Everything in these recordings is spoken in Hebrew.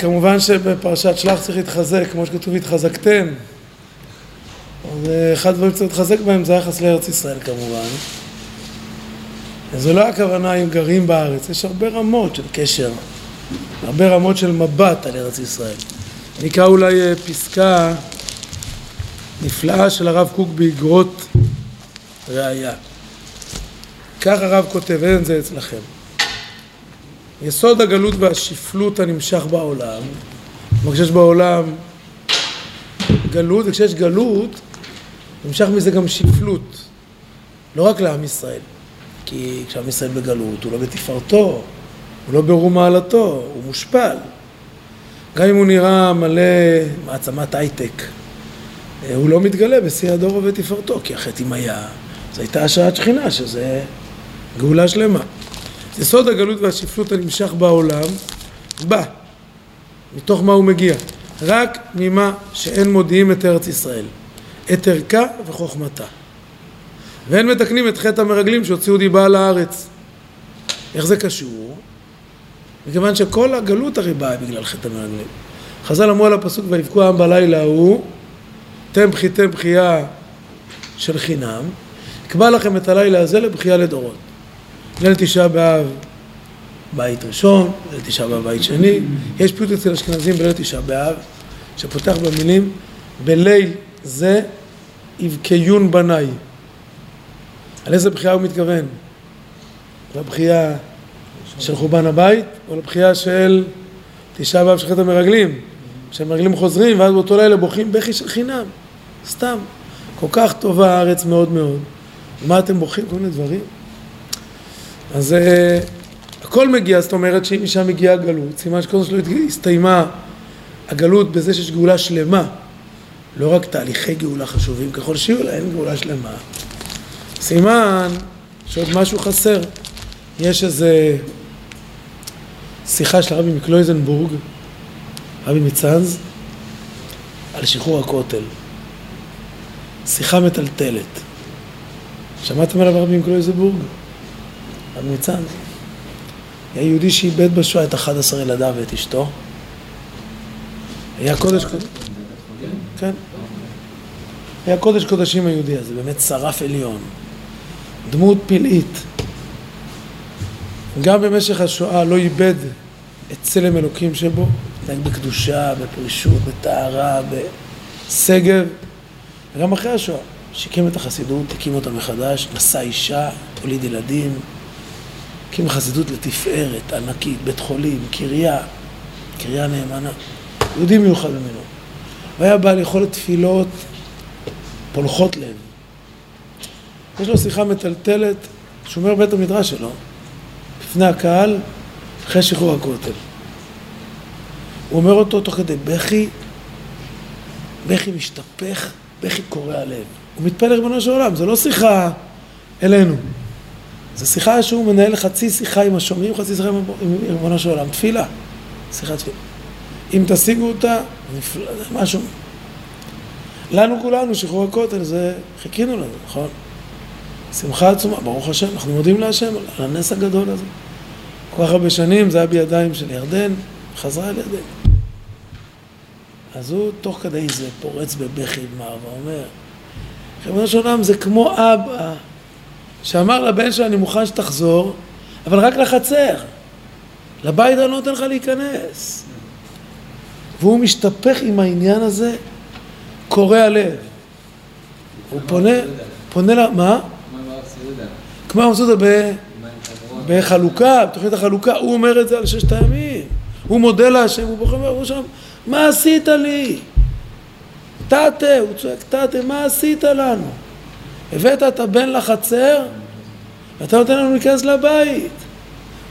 כמובן שבפרשת שלח צריך להתחזק, כמו שכתוב התחזקתם. אז אה, אחד הדברים שצריך להתחזק בהם זה היחס לארץ ישראל כמובן. זו לא הכוונה אם גרים בארץ, יש הרבה רמות של קשר, הרבה רמות של מבט על ארץ ישראל. נקרא אולי אה, פסקה נפלאה של הרב קוק באגרות ראייה. כך הרב כותב, אין זה אצלכם. יסוד הגלות והשפלות הנמשך בעולם, כלומר כשיש בעולם גלות, וכשיש גלות, נמשך מזה גם שפלות, לא רק לעם ישראל, כי כשעם ישראל בגלות הוא לא בתפארתו, הוא לא ברום מעלתו, הוא מושפל. גם אם הוא נראה מלא מעצמת הייטק, אה, הוא לא מתגלה בשיא הדור ובתפארתו, כי החטא עם היה, זו הייתה השעת שכינה, שזה גאולה שלמה. יסוד הגלות והשפלות הנמשך בעולם בא, מתוך מה הוא מגיע? רק ממה שאין מודיעים את ארץ ישראל, את ערכה וחוכמתה. ואין מתקנים את חטא המרגלים שהוציאו דיבה על הארץ. איך זה קשור? מכיוון שכל הגלות הרי באה בגלל חטא המרגלים. חז"ל אמרו על הפסוק ויבכו העם בלילה ההוא, תן בכיתם בכייה של חינם, יקבע לכם את הלילה הזה לבכייה לדורות. ליל תשעה באב בית ראשון, ליל תשעה באב בית שני, יש פיוט אצל אשכנזים בליל תשעה באב, שפותח במילים בליל זה יבקיון בניי. על איזה בחייה הוא מתכוון? לבחייה של חורבן הבית, או לבחייה של תשעה באב של חטא המרגלים? כשהמרגלים חוזרים, ואז באותו לילה בוכים בכי של חינם, סתם. כל כך טובה הארץ מאוד מאוד. מה אתם בוכים? כל מיני דברים. אז uh, הכל מגיע, זאת אומרת שאם משם מגיעה הגלות, סימן שקודם שלו הסתיימה הגלות בזה שיש גאולה שלמה, לא רק תהליכי גאולה חשובים ככל שיהיו לה, אין גאולה שלמה. סימן שעוד משהו חסר. יש איזה שיחה של הרבי מקלויזנבורג, רבי מצאנז, על שחרור הכותל. שיחה מטלטלת. שמעתם עליו הרבי מקלויזנבורג? רבי מצאנז. היה יהודי שאיבד בשואה את 11 ילדיו ואת אשתו. היה קודש קודשים. כן. היה קודש קודשים היהודי הזה, באמת שרף עליון. דמות פלאית. גם במשך השואה לא איבד את צלם אלוקים שבו, התנהג בקדושה, בפרישות, בטהרה, בשגב, וגם אחרי השואה. שיקם את החסידות, הקים אותה מחדש, נשא אישה, הוליד ילדים, הקים חסידות לתפארת, ענקית, בית חולים, קריה, קריה נאמנה. יהודי מיוחד במינו. והיה בעל יכולת תפילות פולחות לב. יש לו שיחה מטלטלת, שומר בית המדרש שלו, לפני הקהל, אחרי שחרור הכותל. הוא אומר אותו תוך כדי בכי, בכי משתפך, בכי קורע לב. הוא מתפלל לריבונו של עולם, זו לא שיחה אלינו. זו שיחה שהוא מנהל חצי שיחה עם השומעים, חצי שיחה עם ריבונו של עולם. תפילה, שיחת תפילה. אם תשיגו אותה, נפלא, זה משהו. לנו כולנו, שחרור הכותל, זה חיכינו לזה, נכון? שמחה עצומה, ברוך השם, אנחנו מודים להשם על הנס הגדול הזה. כל כך הרבה שנים זה היה בידיים של ירדן, חזרה אל ירדן. אז הוא תוך כדי זה פורץ בבכי דמר ואומר, ריבונו של עולם זה כמו אבא שאמר לבן שלו אני מוכן שתחזור, אבל רק לחצר. לבית אני לא נותן לך להיכנס. והוא משתפך עם העניין הזה, קורע לב. הוא פונה, פונה ל... מה? כמו הרב סעודה בחלוקה, בתוכנית החלוקה, הוא אומר את זה על ששת הימים. הוא מודה להשם, הוא בוחר, הוא שם, מה עשית לי? תתה, הוא צועק תתה, מה עשית לנו? הבאת את הבן לחצר, ואתה נותן לנו להיכנס לבית.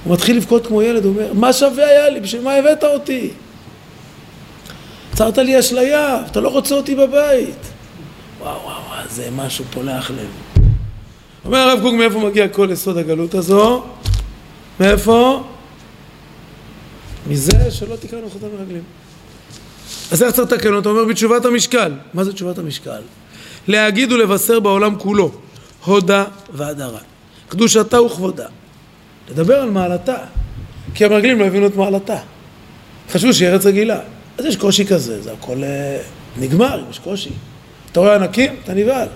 הוא מתחיל לבכות כמו ילד, הוא אומר, מה שווה היה לי? בשביל מה הבאת אותי? יצרת לי אשליה, אתה לא רוצה אותי בבית. וואו, וואו, וואו, זה משהו פולח לב. אומר הרב קוק, מאיפה מגיע כל יסוד הגלות הזו? מאיפה? מזה שלא תקראנו חותם מרגלים. אז איך צריך לתקן אותו? אומר בתשובת המשקל. מה זה תשובת המשקל? להגיד ולבשר בעולם כולו, הודה והדרה. קדושתה וכבודה. לדבר על מעלתה. כי המרגלים לא הבינו את מעלתה. חשבו שהיא ארץ רגילה. אז יש קושי כזה, זה הכל אה, נגמר, יש קושי. אתה רואה ענקים, אתה נבהל.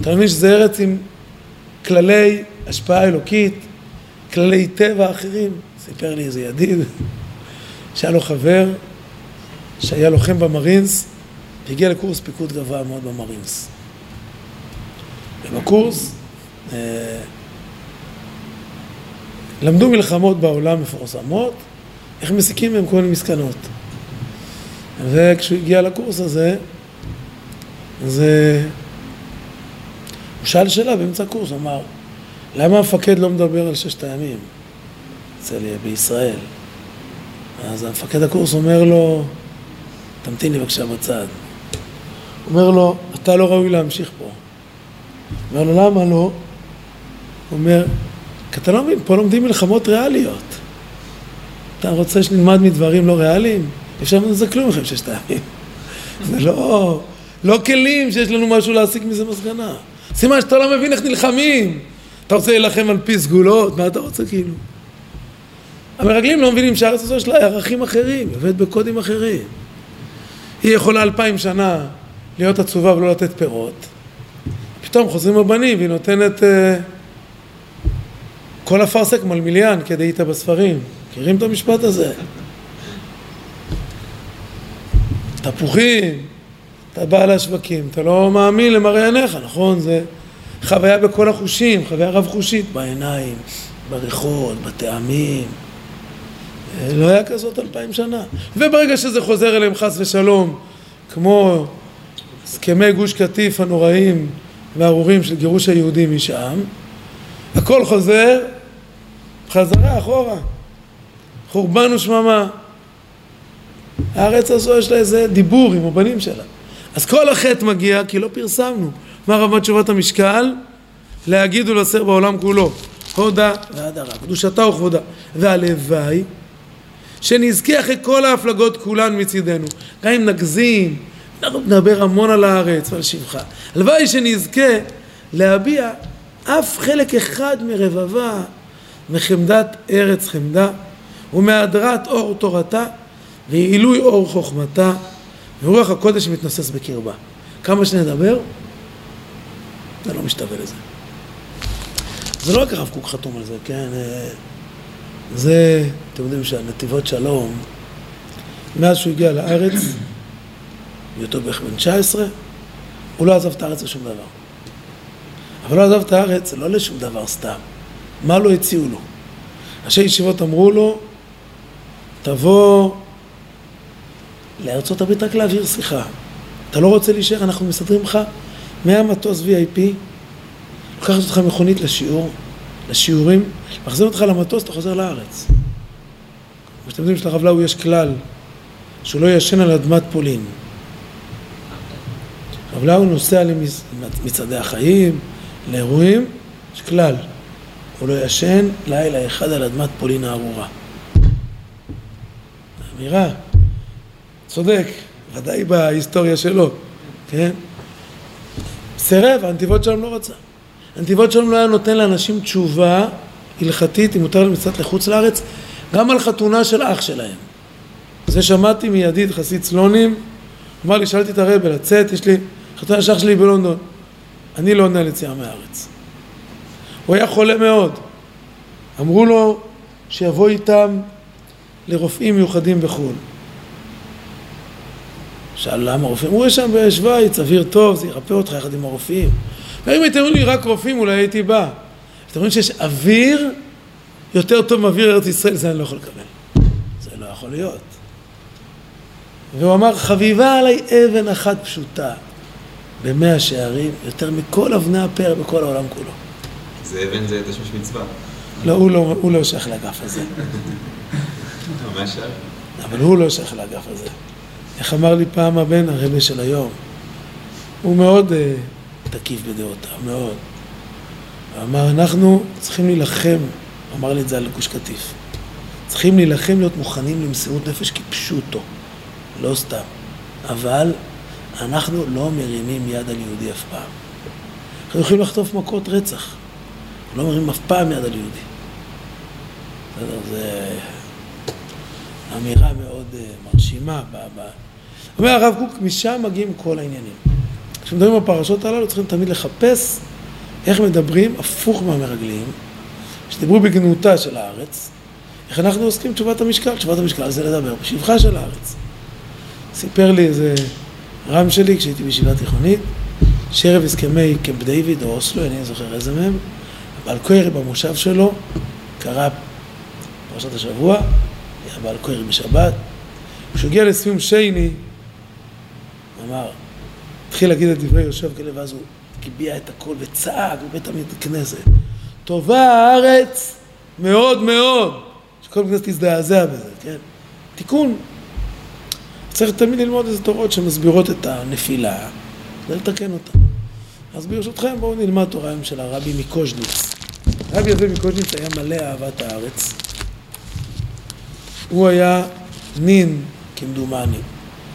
אתה מבין שזה ארץ עם כללי השפעה אלוקית, כללי טבע אחרים. סיפר לי איזה ידיד, שהיה לו חבר, שהיה לוחם במרינס, והגיע לקורס פיקוד גבוה מאוד במרינס. ובקורס אה, למדו מלחמות בעולם מפורסמות, איך מסיקים מהם כל מיני מסקנות. וכשהוא הגיע לקורס הזה, אז אה, הוא שאל שאלה באמצע הקורס, אמר, למה המפקד לא מדבר על ששת הימים אצל בישראל? אז המפקד הקורס אומר לו, תמתין לי בבקשה בצד. אומר לו, אתה לא ראוי להמשיך פה. אומר לו, למה לא? הוא אומר, כי אתה לא מבין, פה לומדים מלחמות ריאליות. אתה רוצה שנלמד מדברים לא ריאליים? אפשר ללמוד את זה כלום אחרי ששת הימים. זה לא, לא כלים שיש לנו משהו להסיק מזה מסקנה. סימן שאתה לא מבין איך נלחמים. אתה רוצה להילחם על פי סגולות? מה אתה רוצה כאילו? המרגלים לא מבינים שהארץ הזו יש לה ערכים אחרים, עובדת בקודים אחרים. היא יכולה אלפיים שנה להיות עצובה ולא לתת פירות. פתאום חוזרים הבנים והיא נותנת uh, כל אפרסק מלמיליאן כדי איתה בספרים. מכירים את המשפט הזה? תפוחים, אתה בא לשווקים, אתה לא מאמין למראה עיניך, נכון? זה חוויה בכל החושים, חוויה רב חושית, בעיניים, בריחות, בטעמים. לא היה כזאת אלפיים שנה. וברגע שזה חוזר אליהם חס ושלום, כמו הסכמי גוש קטיף הנוראים והארורים של גירוש היהודים משם, הכל חוזר חזרה אחורה. חורבן ושממה. הארץ הזו יש לה איזה דיבור עם הבנים שלה. אז כל החטא מגיע כי לא פרסמנו. מה רמת תשובת המשקל? להגיד ולעשר בעולם כולו. הודה והדרה, קדושתה וכבודה. והלוואי שנזכה אחרי כל ההפלגות כולן מצידנו. גם אם נגזים, אנחנו נדבר המון על הארץ ועל שבחה. הלוואי שנזכה להביע אף חלק אחד מרבבה מחמדת ארץ חמדה ומהדרת אור תורתה ועילוי אור חוכמתה ורוח הקודש מתנוסס בקרבה. כמה שנדבר, זה לא משתווה לזה. זה לא רק הרב קוק חתום על זה, כן? אה, זה, אתם יודעים שהנתיבות שלום, מאז שהוא הגיע לארץ, בהיותו בערך בן 19, הוא לא עזב את הארץ לשום דבר. אבל לא עזב את הארץ לא לשום דבר סתם. מה לא הציעו לו? ראשי ישיבות אמרו לו, תבוא לארצות הברית רק להעביר שיחה. אתה לא רוצה להישאר, אנחנו מסדרים לך מהמטוס VIP, לוקחת אותך מכונית לשיעור, לשיעורים, מחזיר אותך למטוס, אתה חוזר לארץ. כמו שאתם יודעים שלרב לאו יש כלל, שהוא לא ישן על אדמת פולין. רב לאו נוסע למצעדי החיים, לאירועים, יש כלל. הוא לא ישן לילה אחד על אדמת פולין הארורה. אמירה, צודק, ודאי בהיסטוריה שלו, כן? סירב, הנתיבות שלום לא רצה. הנתיבות שלום לא היה נותן לאנשים תשובה הלכתית, אם מותר להם קצת לחוץ לארץ, גם על חתונה של אח שלהם. זה שמעתי מידיד חסיד צלונים, אמר לי, שאלתי את הרבל לצאת, יש לי חתונה של אח שלי בלונדון. אני לא עונה על יציאה מהארץ. הוא היה חולה מאוד. אמרו לו שיבוא איתם לרופאים מיוחדים בחו"ל. שאל למה רופאים? הוא שם בשוויץ, אוויר טוב, זה ירפא אותך יחד עם הרופאים. ואם הייתם אומרים לי רק רופאים, אולי הייתי בא. אתם רואים שיש אוויר יותר טוב מאוויר ארץ ישראל, זה אני לא יכול לקבל. זה לא יכול להיות. והוא אמר, חביבה עליי אבן אחת פשוטה במאה שערים, יותר מכל אבני הפאר בכל העולם כולו. זה אבן זה תשמיש מצווה. לא, הוא לא, הוא לא שייך לאגף הזה. ממש שאל? אבל הוא לא שייך לאגף הזה. איך אמר לי פעם הבן, הרבה של היום? הוא מאוד uh, תקיף בדעותיו, מאוד. הוא אמר, אנחנו צריכים להילחם, אמר לי את זה על גוש קטיף. צריכים להילחם להיות מוכנים למסירות נפש כפשוטו, לא סתם. אבל אנחנו לא מרימים יד על יהודי אף פעם. אנחנו יכולים לחטוף מכות רצח. לא מרים אף פעם יד על יהודי. בסדר, זה... אמירה מאוד uh, מרשימה. אומר הרב קוק, משם מגיעים כל העניינים. כשמדברים על הפרשות הללו צריכים תמיד לחפש איך מדברים הפוך מהמרגלים, שדיברו בגנותה של הארץ, איך אנחנו עוסקים בתשובת המשקל. תשובת המשקל זה לדבר בשבחה של הארץ. סיפר לי איזה רם שלי כשהייתי בישיבה תיכונית, שערב הסכמי קמפ דיוויד או אוסלו, אני זוכר איזה מהם, בעל כהר במושב שלו, קרא פרשת השבוע, היה בעל כהר בשבת, כשהוא הגיע לסיום שייני, הוא אמר, התחיל להגיד את דברי יושב כאלה, ואז הוא הביע את הכל וצעק בבית הכנסת. טובה הארץ מאוד מאוד, שכל הכנסת תזדעזע בזה, כן? תיקון. צריך תמיד ללמוד איזה תורות שמסבירות את הנפילה, ולתקן אותה. אז ברשותכם בואו נלמד תורה של הרבי מקוז'ניץ. הרבי הזה מקוז'ניץ היה מלא אהבת הארץ. הוא היה נין, כמדומני,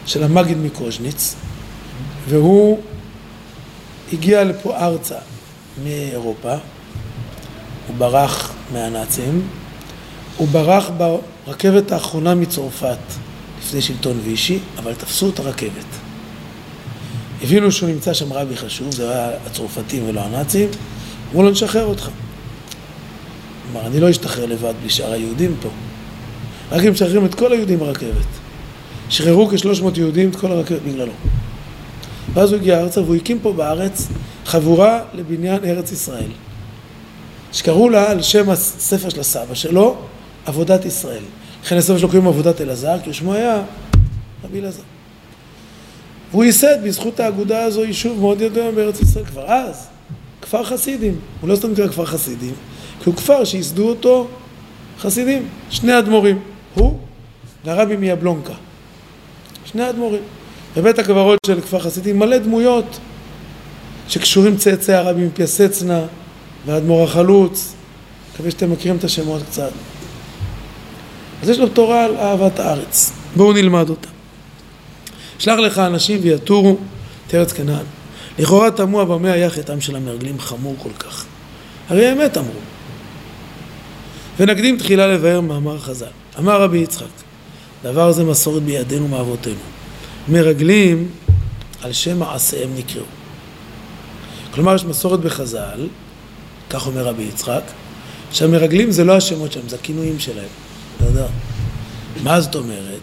של המגיד מקוז'ניץ, והוא הגיע לפה ארצה מאירופה, הוא ברח מהנאצים, הוא ברח ברכבת האחרונה מצרפת לפני שלטון וישי, אבל תפסו את הרכבת. הבינו שהוא נמצא שם רבי חשוב, זה היה הצרפתים ולא הנאצים, אמרו לו נשחרר אותך. כלומר, אני לא אשתחרר לבד בלי שאר היהודים פה. רק אם משחררים את כל היהודים ברכבת. שחררו כשלוש מאות יהודים את כל הרכבת בגללו. ואז הוא הגיע ארצה והוא הקים פה בארץ חבורה לבניין ארץ ישראל. שקראו לה על שם הספר של הסבא שלו, עבודת ישראל. לכן הספר שלו קוראים עבודת אלעזר, כי שמו היה רבי אלעזר. והוא ייסד בזכות האגודה הזו יישוב מאוד ידוע בארץ ישראל כבר אז, כפר חסידים. הוא לא סתם נקרא כפר חסידים, כי הוא כפר שייסדו אותו חסידים, שני אדמו"רים, הוא והרבי מיבלונקה. שני אדמו"רים. בבית הקברות של כפר חסידים מלא דמויות שקשורים צאצאי הרבי מפיאסצנה והאדמו"ר החלוץ. מקווה שאתם מכירים את השמות קצת. אז יש לו תורה על אהבת הארץ. בואו נלמד אותה. שלח לך אנשים ויתורו את ארץ כנען. לכאורה תמוה במה היה חטאם של המרגלים חמור כל כך. הרי אמת אמרו. ונקדים תחילה לבאר מאמר חז"ל. אמר רבי יצחק, דבר זה מסורת בידינו מאבותינו. מרגלים על שם מעשיהם נקראו. כלומר יש מסורת בחז"ל, כך אומר רבי יצחק, שהמרגלים זה לא השמות שלהם, זה הכינויים שלהם. אתה יודע. מה זאת אומרת?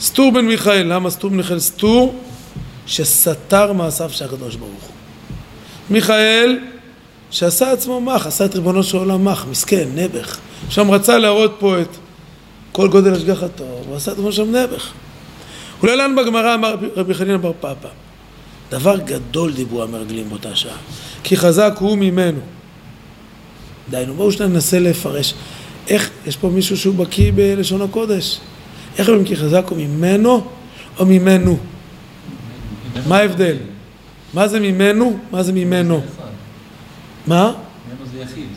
סתור בן מיכאל, למה סתור בן מיכאל? סתור שסתר מעשיו של הקדוש ברוך הוא. מיכאל שעשה עצמו מך, עשה את ריבונו של עולם מך, מסכן, נעבך. שם רצה להראות פה את כל גודל השגחתו, הוא עשה את עצמו שם נעבך. ולהלן בגמרא אמר רבי חנינא בר פפא, דבר גדול דיברו המרגלים באותה שעה, כי חזק הוא ממנו. דהיינו, בואו שניה ננסה לפרש. איך, יש פה מישהו שהוא בקיא בלשון הקודש. איך אומרים כי חזק הוא ממנו או ממנו? מה ההבדל? מה זה ממנו? מה זה ממנו? מה? ממנו זה יחיד.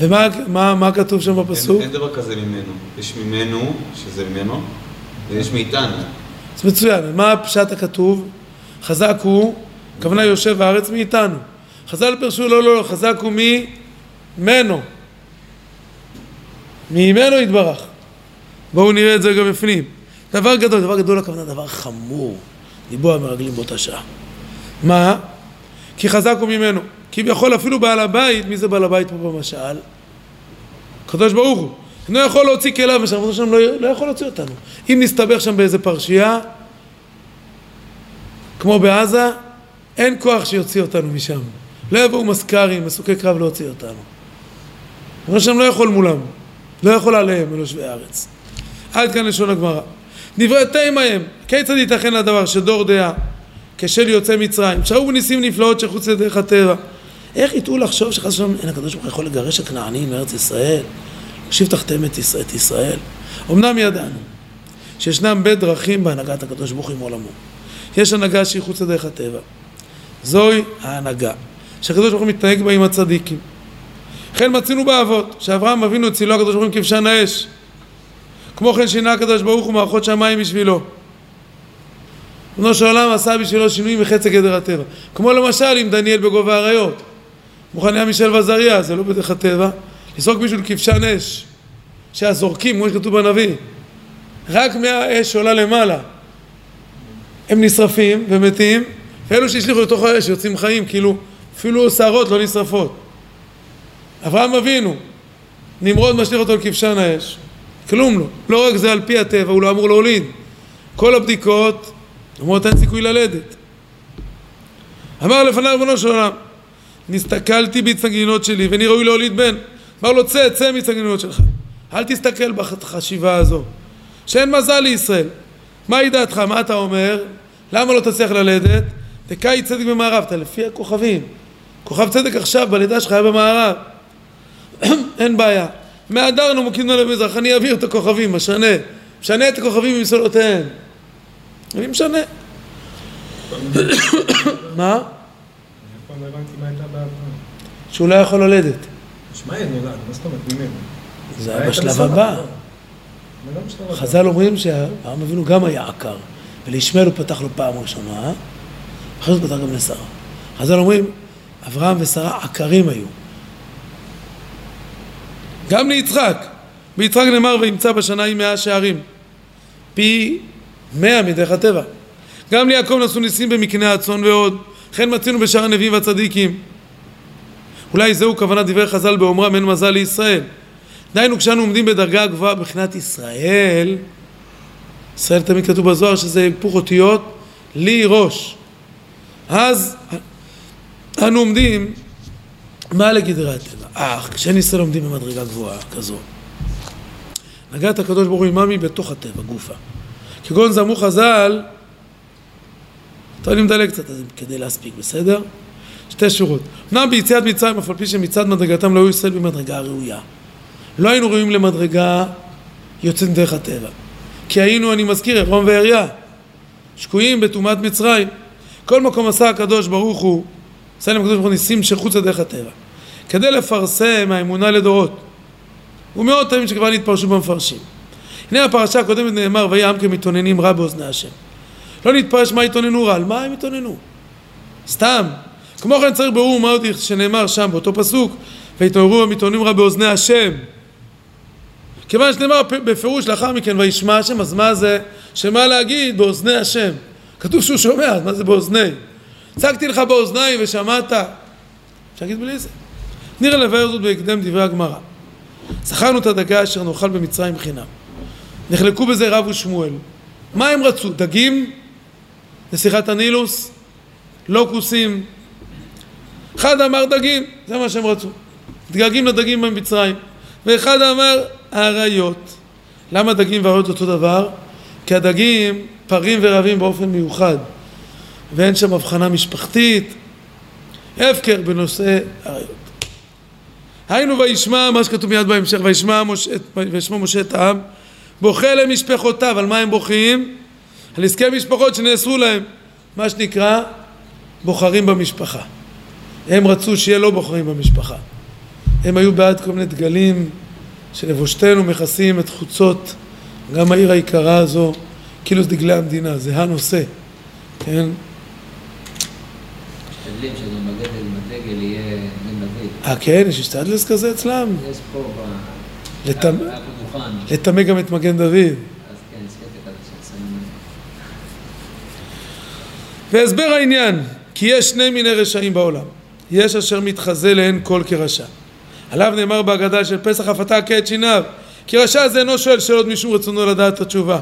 ומה מה, מה כתוב שם בפסוק? אין, אין דבר כזה ממנו. יש ממנו, שזה ממנו, ויש מאיתנו. אז מצוין, מה הפשט הכתוב? חזק הוא, הכוונה יושב הארץ מאיתנו. חז"ל פירשו לא לא לא, חזק הוא ממנו. ממנו יתברך. בואו נראה את זה גם בפנים. דבר גדול, דבר גדול הכוונה דבר חמור. דיברו המרגלים באותה שעה. מה? כי חזק הוא ממנו. כביכול אפילו בעל הבית, מי זה בעל הבית פה במשל? הקדוש ברוך הוא. אינו יכול להוציא כליו, ושאנחנו שם לא, לא יכול להוציא אותנו. אם נסתבך שם באיזה פרשייה, כמו בעזה, אין כוח שיוציא אותנו משם. לא יבואו מסקרים, מסוקי קרב להוציא אותנו. אבל שם לא יכול מולם. לא יכול עליהם, אלו שווה הארץ. עד כאן לשון הגמרא. דברי תימה הם, כיצד ייתכן לדבר שדור דעה כשל יוצא מצרים, שראו בניסים נפלאות שחוץ לדרך הטבע. איך יטעו לחשוב שחס ושלום אין הקדוש ברוך הוא יכול לגרש הכנענים מארץ ישראל, להושיב תחתיהם את ישראל, את. אמנם ידענו שישנם בית דרכים בהנהגת הקדוש ברוך הוא עם עולמו. יש הנהגה שהיא חוץ לדרך הטבע. זוהי ההנהגה שהקדוש ברוך הוא מתנהג בה עם הצדיקים. לכן מצינו באבות, שאברהם אבינו הצילו הקדוש ברוך הוא כבשן האש. כמו כן שינה הקדוש ברוך הוא מערכות שמיים בשבילו. בנו של עולם עשה בשבילו שינויים מחצי גדר הטבע. כמו למשל עם דניאל בגובה האריות. מוכניה מישל ועזריה, זה לא בדרך הטבע. לזרוק מישהו לכבשן אש. שהיה זורקים, כמו שכתוב בנביא. רק מהאש שעולה למעלה הם נשרפים ומתים, ואלו שהשליכו לתוך האש יוצאים חיים, כאילו אפילו שערות לא נשרפות. אברהם אבינו, נמרוד משליך אותו לכבשן האש, כלום לא. לא רק זה על פי הטבע, הוא לא אמור להוליד. כל הבדיקות אומרות אין סיכוי ללדת. אמר לפניו ריבונו של עולם, נסתכלתי בהצטגנינות שלי ואני ראוי להוליד בן. אמר לו צא, צא מהצטגנינות שלך. אל תסתכל בחשיבה הזו. שאין מזל לישראל. מהי דעתך? מה אתה אומר? למה לא תצליח ללדת? דקאי צדק במערב, אתה לפי הכוכבים. כוכב צדק עכשיו בלידה שלך היה במערב. אין בעיה. מהדר נמוקים לו במזרח, אני אעביר את הכוכבים, משנה. משנה את הכוכבים ממסולותיהם. אני משנה. מה? שהוא לא יכול ללדת. ישמעאל נולד, מה זאת אומרת ממנו? זה היה בשלב הבא. חז"ל אומרים שאברהם אבינו גם היה עקר, ולישמעאל הוא פתח לו פעם ראשונה, אחרי זה פתח גם לשרה. חז"ל אומרים, אברהם ושרה עקרים היו. גם ליצחק, ביצחק נאמר וימצא בשנה עם מאה שערים, פי מאה מדרך הטבע. גם ליעקב נשאו ניסים במקנה הצאן ועוד, וכן מצינו בשאר הנביאים והצדיקים. אולי זהו כוונת דברי חז"ל באומרם אין מזל לישראל. דהיינו כשאנו עומדים בדרגה גבוהה מבחינת ישראל, ישראל תמיד כתוב בזוהר שזה היפוך אותיות לי ראש. אז אנו עומדים מה לגדרי הטבע? אך כשאין ישראל עומדים במדרגה גבוהה כזו. נגעת הקדוש ברוך הוא עממי בתוך הטבע, גופה. כגון זמו חז"ל, טוב אני מדלג קצת כדי להספיק, בסדר? שתי שורות. אמנם ביציאת מצרים, אף על פי שמצד מדרגתם לא היו ישראל במדרגה הראויה. לא היינו ראויים למדרגה יוצאת דרך הטבע. כי היינו, אני מזכיר, עירום ואריה, שקועים בטומאת מצרים. כל מקום עשה הקדוש ברוך הוא, עשה להם הקדוש ברוך הוא ניסים שחוץ לדרך הטבע. כדי לפרסם האמונה לדורות. ומאות פעמים שכבר נתפרשו במפרשים. הנה הפרשה הקודמת נאמר, ויהי עם כמתאוננים רע באוזני השם. לא נתפרש מה התאוננו רע, על מה הם התאוננו? סתם. כמו כן צריך ברור מה עוד שנאמר שם באותו פסוק, ויתעוררו המתאוננים רע באוזני השם. כיוון שנאמר בפירוש לאחר מכן וישמע השם, אז מה זה? שמה להגיד באוזני השם? כתוב שהוא שומע, אז מה זה באוזני? צעקתי לך באוזניים ושמעת. אפשר להגיד בלי זה. נראה לבאר זאת בהקדם דברי הגמרא. זכרנו את הדגה אשר נאכל במצרים חינם. נחלקו בזה רב ושמואל. מה הם רצו? דגים? נסיכת הנילוס? לוקוסים? אחד אמר דגים, זה מה שהם רצו. דגים לדגים במצרים. ואחד אמר אריות. למה דגים ואריות אותו דבר? כי הדגים פרים ורבים באופן מיוחד. ואין שם הבחנה משפחתית. הפקר בנושא אריות. היינו וישמע, מה שכתוב מיד בהמשך, וישמע משה, וישמע משה את העם, בוכה למשפחותיו, על מה הם בוכים? על עסקי משפחות שנאסרו להם, מה שנקרא בוחרים במשפחה. הם רצו שיהיה לא בוחרים במשפחה. הם היו בעד כל מיני דגלים שלבושתנו מכסים את חוצות גם העיר היקרה הזו, כאילו זה דגלי המדינה, זה הנושא, כן? משתדלים שגם בגדל בדגל יהיה בן דוד. אה כן? יש שטדלס כזה אצלם? יש פה ב... לטמא-. לטמא גם את מגן דוד. אז כן, סקטק כזה ששמים והסבר העניין, כי יש שני מיני רשעים בעולם. יש אשר מתחזה לעין כל כרשע. עליו נאמר בהגדה של פסח הפתה כעת שיניו. כי רשע זה אינו שואל שאלות משום רצונו לדעת את התשובה,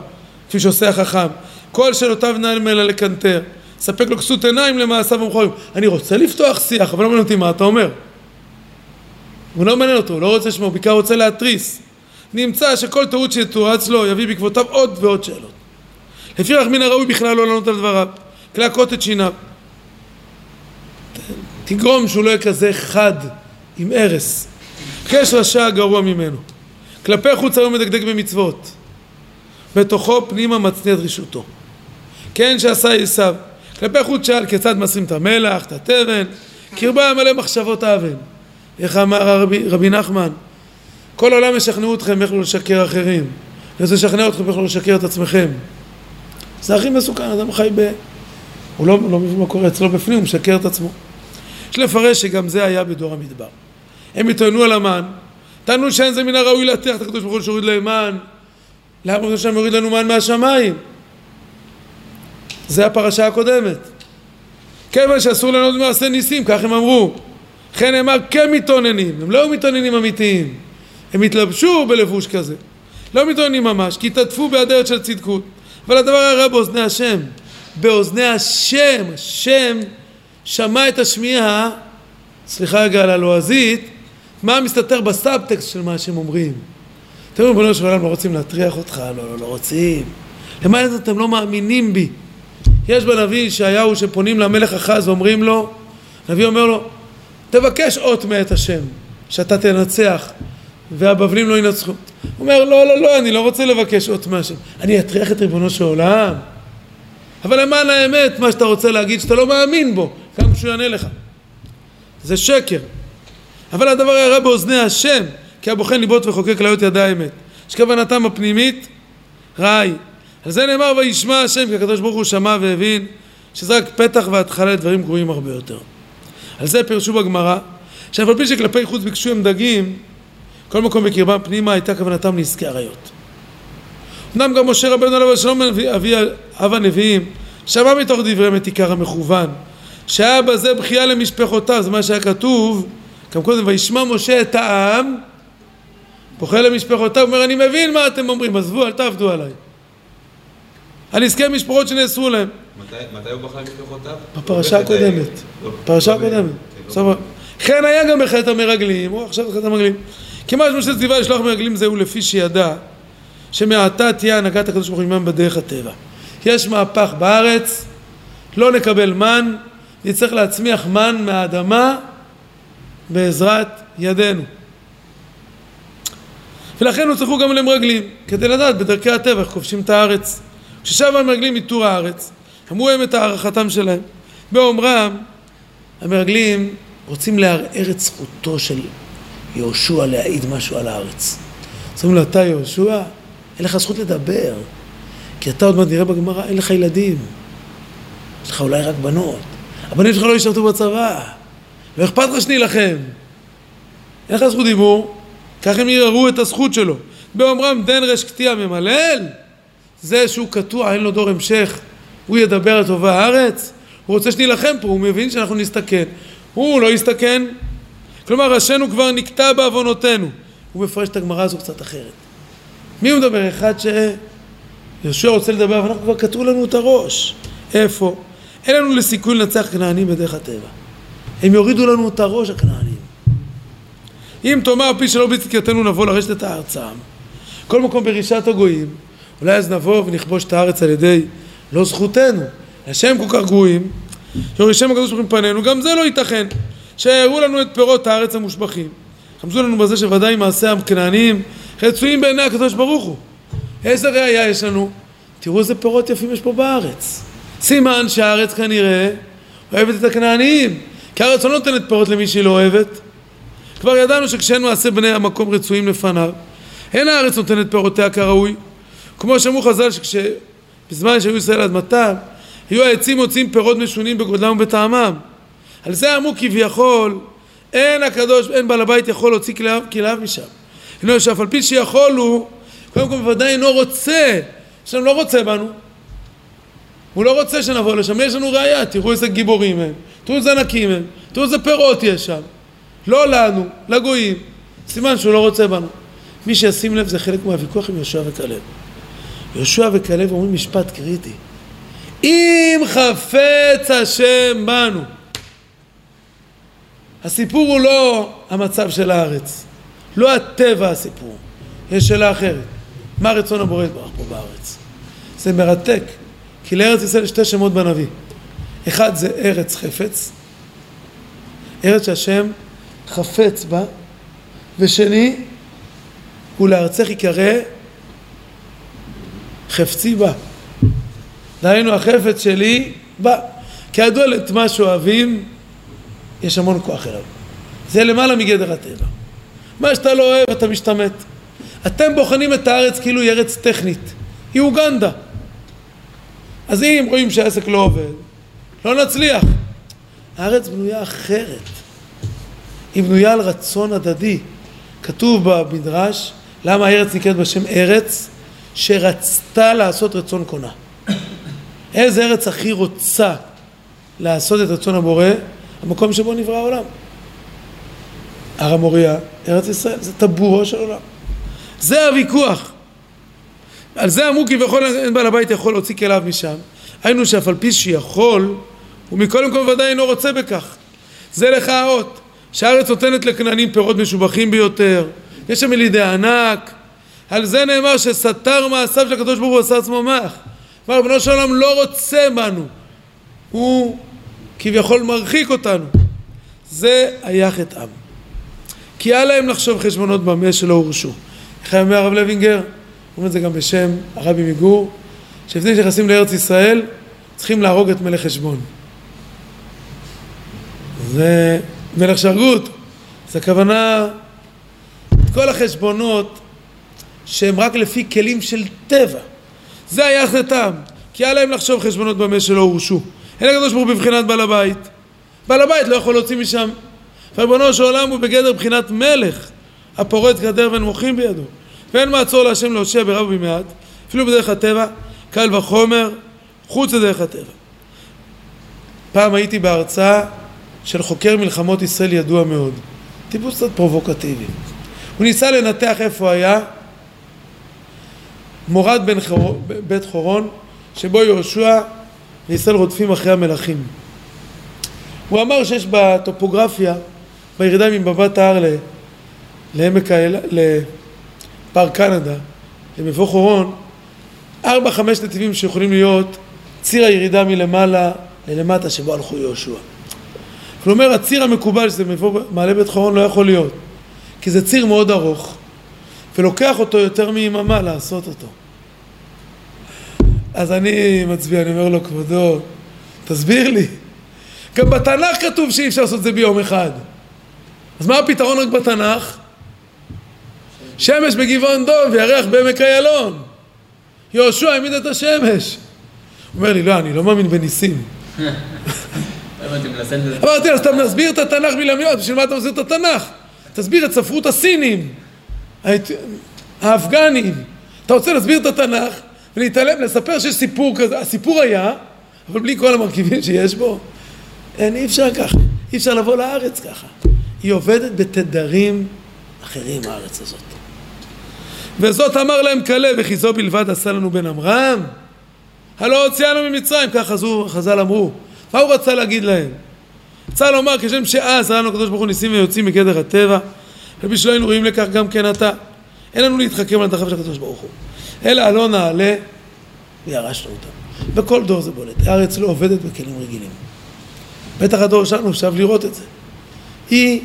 כפי שעושה החכם. כל שאלותיו נעלם אלא לקנטר. ספק לו כסות עיניים למעשיו ומכורים. אני רוצה לפתוח שיח, אבל לא מעניין אותי מה אתה אומר. הוא לא מעניין אותו, הוא לא רוצה לשמוע, הוא בעיקר רוצה להתריס. נמצא שכל טעות שתורץ לו יביא בעקבותיו עוד ועוד שאלות. לפיכך מן הראוי בכלל לא לענות על דבריו, להכות את שיניו. תגרום שהוא לא יהיה כזה חד עם ארס. קש רשע גרוע ממנו. כלפי חוץ היום מדקדק במצוות. בתוכו פנימה מצניע את רשעותו. כן שעשה עשיו. כלפי חוץ שאל כיצד מסרים את המלח, את התבן, קרבה מלא מחשבות אבן. איך אמר רבי, רבי נחמן? כל העולם ישכנעו אתכם איך לא לשקר אחרים. אני רוצה לשכנע אתכם איך לא לשקר את עצמכם. זה הכי מסוכן, אדם חי ב... הוא לא, לא מבין מה קורה אצלו בפנים, הוא משקר את עצמו. יש לפרש שגם זה היה בדור המדבר. הם התעיינו על המן, טענו שאין זה מן הראוי להטיח את הקדוש ברוך הוא שהוריד להם מן, למה ריבונו שלם יוריד לנו מן מהשמיים? זה הפרשה הקודמת. כיוון שאסור ליהנות במעשה ניסים, כך הם אמרו. לכן נאמר כמתאוננים, הם לא היו מתאוננים אמיתיים, הם התלבשו בלבוש כזה. לא מתאוננים ממש, כי התעטפו באדרת של צדקות. אבל הדבר הרע באוזני השם. באוזני השם, השם שמע את השמיעה, סליחה רגע על הלועזית, מה מסתתר בסאבטקסט של מה שהם אומרים. אתם אומרים, ריבונו של עולם, לא רוצים להטריח אותך, לא, לא, לא רוצים. למה אתם לא מאמינים בי? יש בנביא ישעיהו שפונים למלך אחז ואומרים לו, הנביא אומר לו, תבקש אות מאת השם, שאתה תנצח והבבלים לא ינצחו. הוא אומר, לא, לא, לא, אני לא רוצה לבקש אות מהשם. אני אטריח את ריבונו של עולם. אבל למען האמת, מה שאתה רוצה להגיד, שאתה לא מאמין בו, גם כשהוא יענה לך. זה שקר. אבל הדבר הרע באוזני השם, כי הבוחן ליבות וחוקק כליות ידע האמת. שכוונתם הפנימית היא. על זה נאמר וישמע השם, כי הקדוש ברוך הוא שמע והבין שזה רק פתח והתחלה לדברים גרועים הרבה יותר. על זה פירשו בגמרא, שאף על פי שכלפי חוץ ביקשו הם דגים, כל מקום בקרבם פנימה הייתה כוונתם לעסקי עריות. אמנם גם משה רבנו עליו השלום אבי אב הנביאים שמע מתוך דבריהם את עיקר המכוון שהיה בזה בכייה למשפחותיו זה מה שהיה כתוב גם קודם וישמע משה את העם בוכה למשפחותיו אומר אני מבין מה אתם אומרים עזבו אל תעבדו עליי על עסקי משפחות שנאסרו להם מתי מתי הוא בחר משפחותיו? בפרשה הקודמת. לא- פרשה לא הקודמת. לא. כן היה גם בחטא המרגלים, או עכשיו בחטא המרגלים. כיוון שמשה ציווה לשלוח מרגלים זהו לפי שידע שמעתה תהיה הנהגת הקדוש ברוך הוא עמם בדרך הטבע. יש מהפך בארץ, לא נקבל מן, נצטרך להצמיח מן מהאדמה בעזרת ידינו. ולכן הוצרכו גם למרגלים, כדי לדעת בדרכי הטבע איך כובשים את הארץ. כששב המרגלים מטור הארץ, אמרו הם את הערכתם שלהם. באומרם, המרגלים רוצים לערער את זכותו של יהושע להעיד משהו על הארץ. אז אומרים לו, אתה יהושע, אין לך זכות לדבר, כי אתה עוד מעט נראה בגמרא, אין לך ילדים. יש לך אולי רק בנות. הבנים שלך לא ישרתו בצבא, לא אכפת לך שנילחם. אין לך זכות דיבור, כך הם יערערו את הזכות שלו. באומרם דן רש קטיע ממלל, זה שהוא קטוע, אין לו דור המשך, הוא ידבר על טובה הארץ, הוא רוצה שנילחם פה, הוא מבין שאנחנו נסתכן. הוא לא יסתכן. כלומר, ראשינו כבר נקטע בעוונותינו. הוא מפרש את הגמרא הזו קצת אחרת. מי הוא מדבר? אחד שיהושע רוצה לדבר, ואנחנו כבר קטעו לנו את הראש. איפה? אין לנו לסיכוי לנצח כנענים בדרך הטבע. הם יורידו לנו את הראש, הכנענים. אם תאמר פי שלא בצדקתנו נבוא לרשת את הארצם, כל מקום ברשעת הגויים, אולי אז נבוא ונכבוש את הארץ על ידי לא זכותנו, השם כל כך גרועים, שיורישם הקדוש ברוך הוא מפנינו, גם זה לא ייתכן, שיראו לנו את פירות הארץ המושבחים. חמזו לנו בזה שוודאי מעשה הכנעניים רצויים בעיני הקדוש ברוך הוא. איזה ראייה יש לנו? תראו איזה פירות יפים יש פה בארץ. סימן שהארץ כנראה אוהבת את הכנעניים, כי הארץ לא נותנת פירות למי שהיא לא אוהבת. כבר ידענו שכשאין מעשה בני המקום רצויים לפניו, אין הארץ נותנת פירותיה כראוי. כמו שאמרו חז"ל שבזמן שהיו ישראל אדמתם, היו העצים מוציאים פירות משונים בגודלם ובטעמם. על זה אמרו כביכול, אין הקדוש, אין בעל הבית יכול להוציא כליו, כליו משם. אינו שאף על פי שיכול הוא, קודם כל בוודאי אינו רוצה, השם לא רוצה בנו. הוא לא רוצה שנבוא לשם, יש לנו ראייה, תראו איזה גיבורים הם, תראו איזה ענקים הם, תראו איזה פירות יש שם. לא לנו, לגויים. סימן שהוא לא רוצה בנו. מי שישים לב זה חלק מהוויכוח עם יהושע וכלב. יהושע וכלב אומרים משפט קריטי. אם חפץ השם בנו. הסיפור הוא לא המצב של הארץ, לא הטבע הסיפור, יש שאלה אחרת. מה רצון הבורא יתברך פה בארץ? זה מרתק, כי לארץ ישראל יש שתי שמות בנביא. אחד זה ארץ חפץ, ארץ שהשם חפץ בה, ושני, ולארצך יקרא חפצי בה. דהיינו החפץ שלי בא. כידוע את מה שאוהבים, יש המון כוח אליו. זה למעלה מגדר הטבע. מה שאתה לא אוהב אתה משתמט. אתם בוחנים את הארץ כאילו היא ארץ טכנית. היא אוגנדה. אז אם רואים שהעסק לא עובד, לא נצליח. הארץ בנויה אחרת. היא בנויה על רצון הדדי. כתוב במדרש, למה הארץ נקראת בשם ארץ? שרצתה לעשות רצון קונה. איזה ארץ הכי רוצה לעשות את רצון הבורא? המקום שבו נברא העולם. הר המוריה, ארץ ישראל, זה טבורו של עולם. זה הוויכוח. על זה אמרו כביכול אין בעל הבית יכול להוציא כליו משם. היינו שאף על פי שיכול, הוא מכל מקום ודאי אינו רוצה בכך. זה לך האות, שהארץ נותנת לכנענים פירות משובחים ביותר, יש שם ילידי ענק, על זה נאמר שסתר מעשיו של הקדוש ברוך הוא עשה עצמו מח. כלומר, בנו של העולם לא רוצה בנו, הוא כביכול מרחיק אותנו. זה היה חטאם. כי היה להם לחשוב חשבונות במה שלא הורשו. איך היה אומר הרב לוינגר? אומרים את זה גם בשם הרבי מגור, שלפני שנכנסים לארץ ישראל צריכים להרוג את מלך חשבון. זה מלך שרגות, זה הכוונה, את כל החשבונות שהם רק לפי כלים של טבע. זה היה החלטתם, כי היה להם לחשוב חשבונות במה שלא הורשו. אין הקדוש ברוך הוא בבחינת בעל הבית. בעל הבית לא יכול להוציא משם. וריבונו של עולם הוא בגדר בחינת מלך, הפורט גדר ואין מוחים בידו. ואין מעצור להשם להושע ברב ובמעט, אפילו בדרך הטבע, קל וחומר, חוץ לדרך הטבע. פעם הייתי בהרצאה של חוקר מלחמות ישראל ידוע מאוד, טיפוס קצת פרובוקטיבי. הוא ניסה לנתח איפה היה מורד בן חור... בית חורון, שבו יהושע וישראל רודפים אחרי המלכים. הוא אמר שיש בטופוגרפיה, בירידה ממבט ההר לעמק האל... לפארק קנדה, למבוא חורון, ארבע חמש נתיבים שיכולים להיות ציר הירידה מלמעלה ללמטה שבו הלכו יהושע. כלומר הציר המקובל שזה מבוא מעלה בית חורון לא יכול להיות כי זה ציר מאוד ארוך ולוקח אותו יותר מיממה לעשות אותו אז אני מצביע, אני אומר לו כבודו תסביר לי. גם בתנ"ך כתוב שאי אפשר לעשות את זה ביום אחד. אז מה הפתרון רק בתנ"ך? שמש בגבעון דוב וירח בעמק איילון. יהושע העמיד את השמש. הוא אומר לי לא, אני לא מאמין בניסים. אמרתי לו, אז אתה מסביר את התנ"ך מלמיות, בשביל מה אתה מסביר את התנ"ך? תסביר את ספרות הסינים, האפגנים. אתה רוצה להסביר את התנ"ך ולהתעלם, לספר שיש סיפור כזה, הסיפור היה, אבל בלי כל המרכיבים שיש בו. אין, אי אפשר ככה, אי אפשר לבוא לארץ ככה. היא עובדת בתדרים אחרים, הארץ הזאת. וזאת אמר להם כלה, וכי זו בלבד עשה לנו בן עמרם? הלא הוציאנו ממצרים, כך חז"ל אמרו. מה הוא רצה להגיד להם? רצה לומר כשם שאז ראינו הקדוש ברוך הוא ניסים ויוצאים מגדר הטבע ובשביל היינו רואים לכך גם כן אתה אין לנו להתחכם על דרכיו של הקדוש ברוך הוא אלא הלא נעלה וירשנו אותם בכל דור זה בולט. הארץ לא עובדת בכלים רגילים. בטח הדור שלנו עכשיו לראות את זה. היא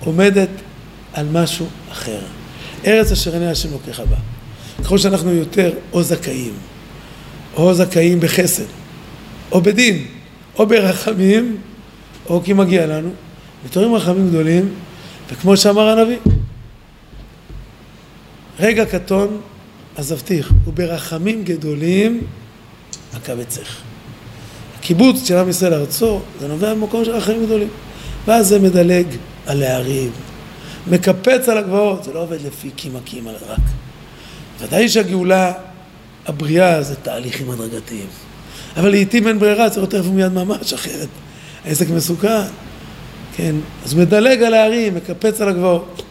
עומדת על משהו אחר. ארץ אשר עיני השם לוקח בה. ככל שאנחנו יותר או זכאים או זכאים בחסד או בדין או ברחמים, או כי מגיע לנו, מתעוררים רחמים גדולים, וכמו שאמר הנביא, רגע קטון עזבתיך, וברחמים גדולים אקבצך. הקיבוץ של עם ישראל ארצו, זה נובע ממקום של רחמים גדולים. ואז זה מדלג על הערים, מקפץ על הגבעות, זה לא עובד לפי קימה קימה רק. ודאי שהגאולה, הבריאה זה תהליכים הדרגתיים. אבל לעיתים אין ברירה, צריך יותר ומיד ממש, אחרת העסק מסוכן. כן, אז מדלג על הערים, מקפץ על הגבעות.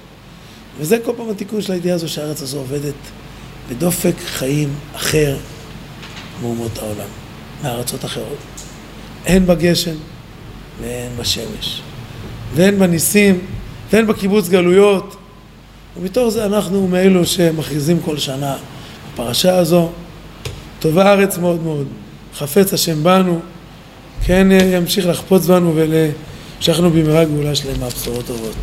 וזה כל פעם התיקון של הידיעה הזו שהארץ הזו עובדת בדופק חיים אחר מאומות העולם, מארצות אחרות. אין בה גשם ואין בה שמש, ואין בה ניסים, ואין בה קיבוץ גלויות. ומתוך זה אנחנו מאלו שמכריזים כל שנה בפרשה הזו, טובה הארץ מאוד מאוד. חפץ השם בנו, כן ימשיך לחפוץ בנו ולשכנו במהרה גאולה שלמה, בשורות טובות.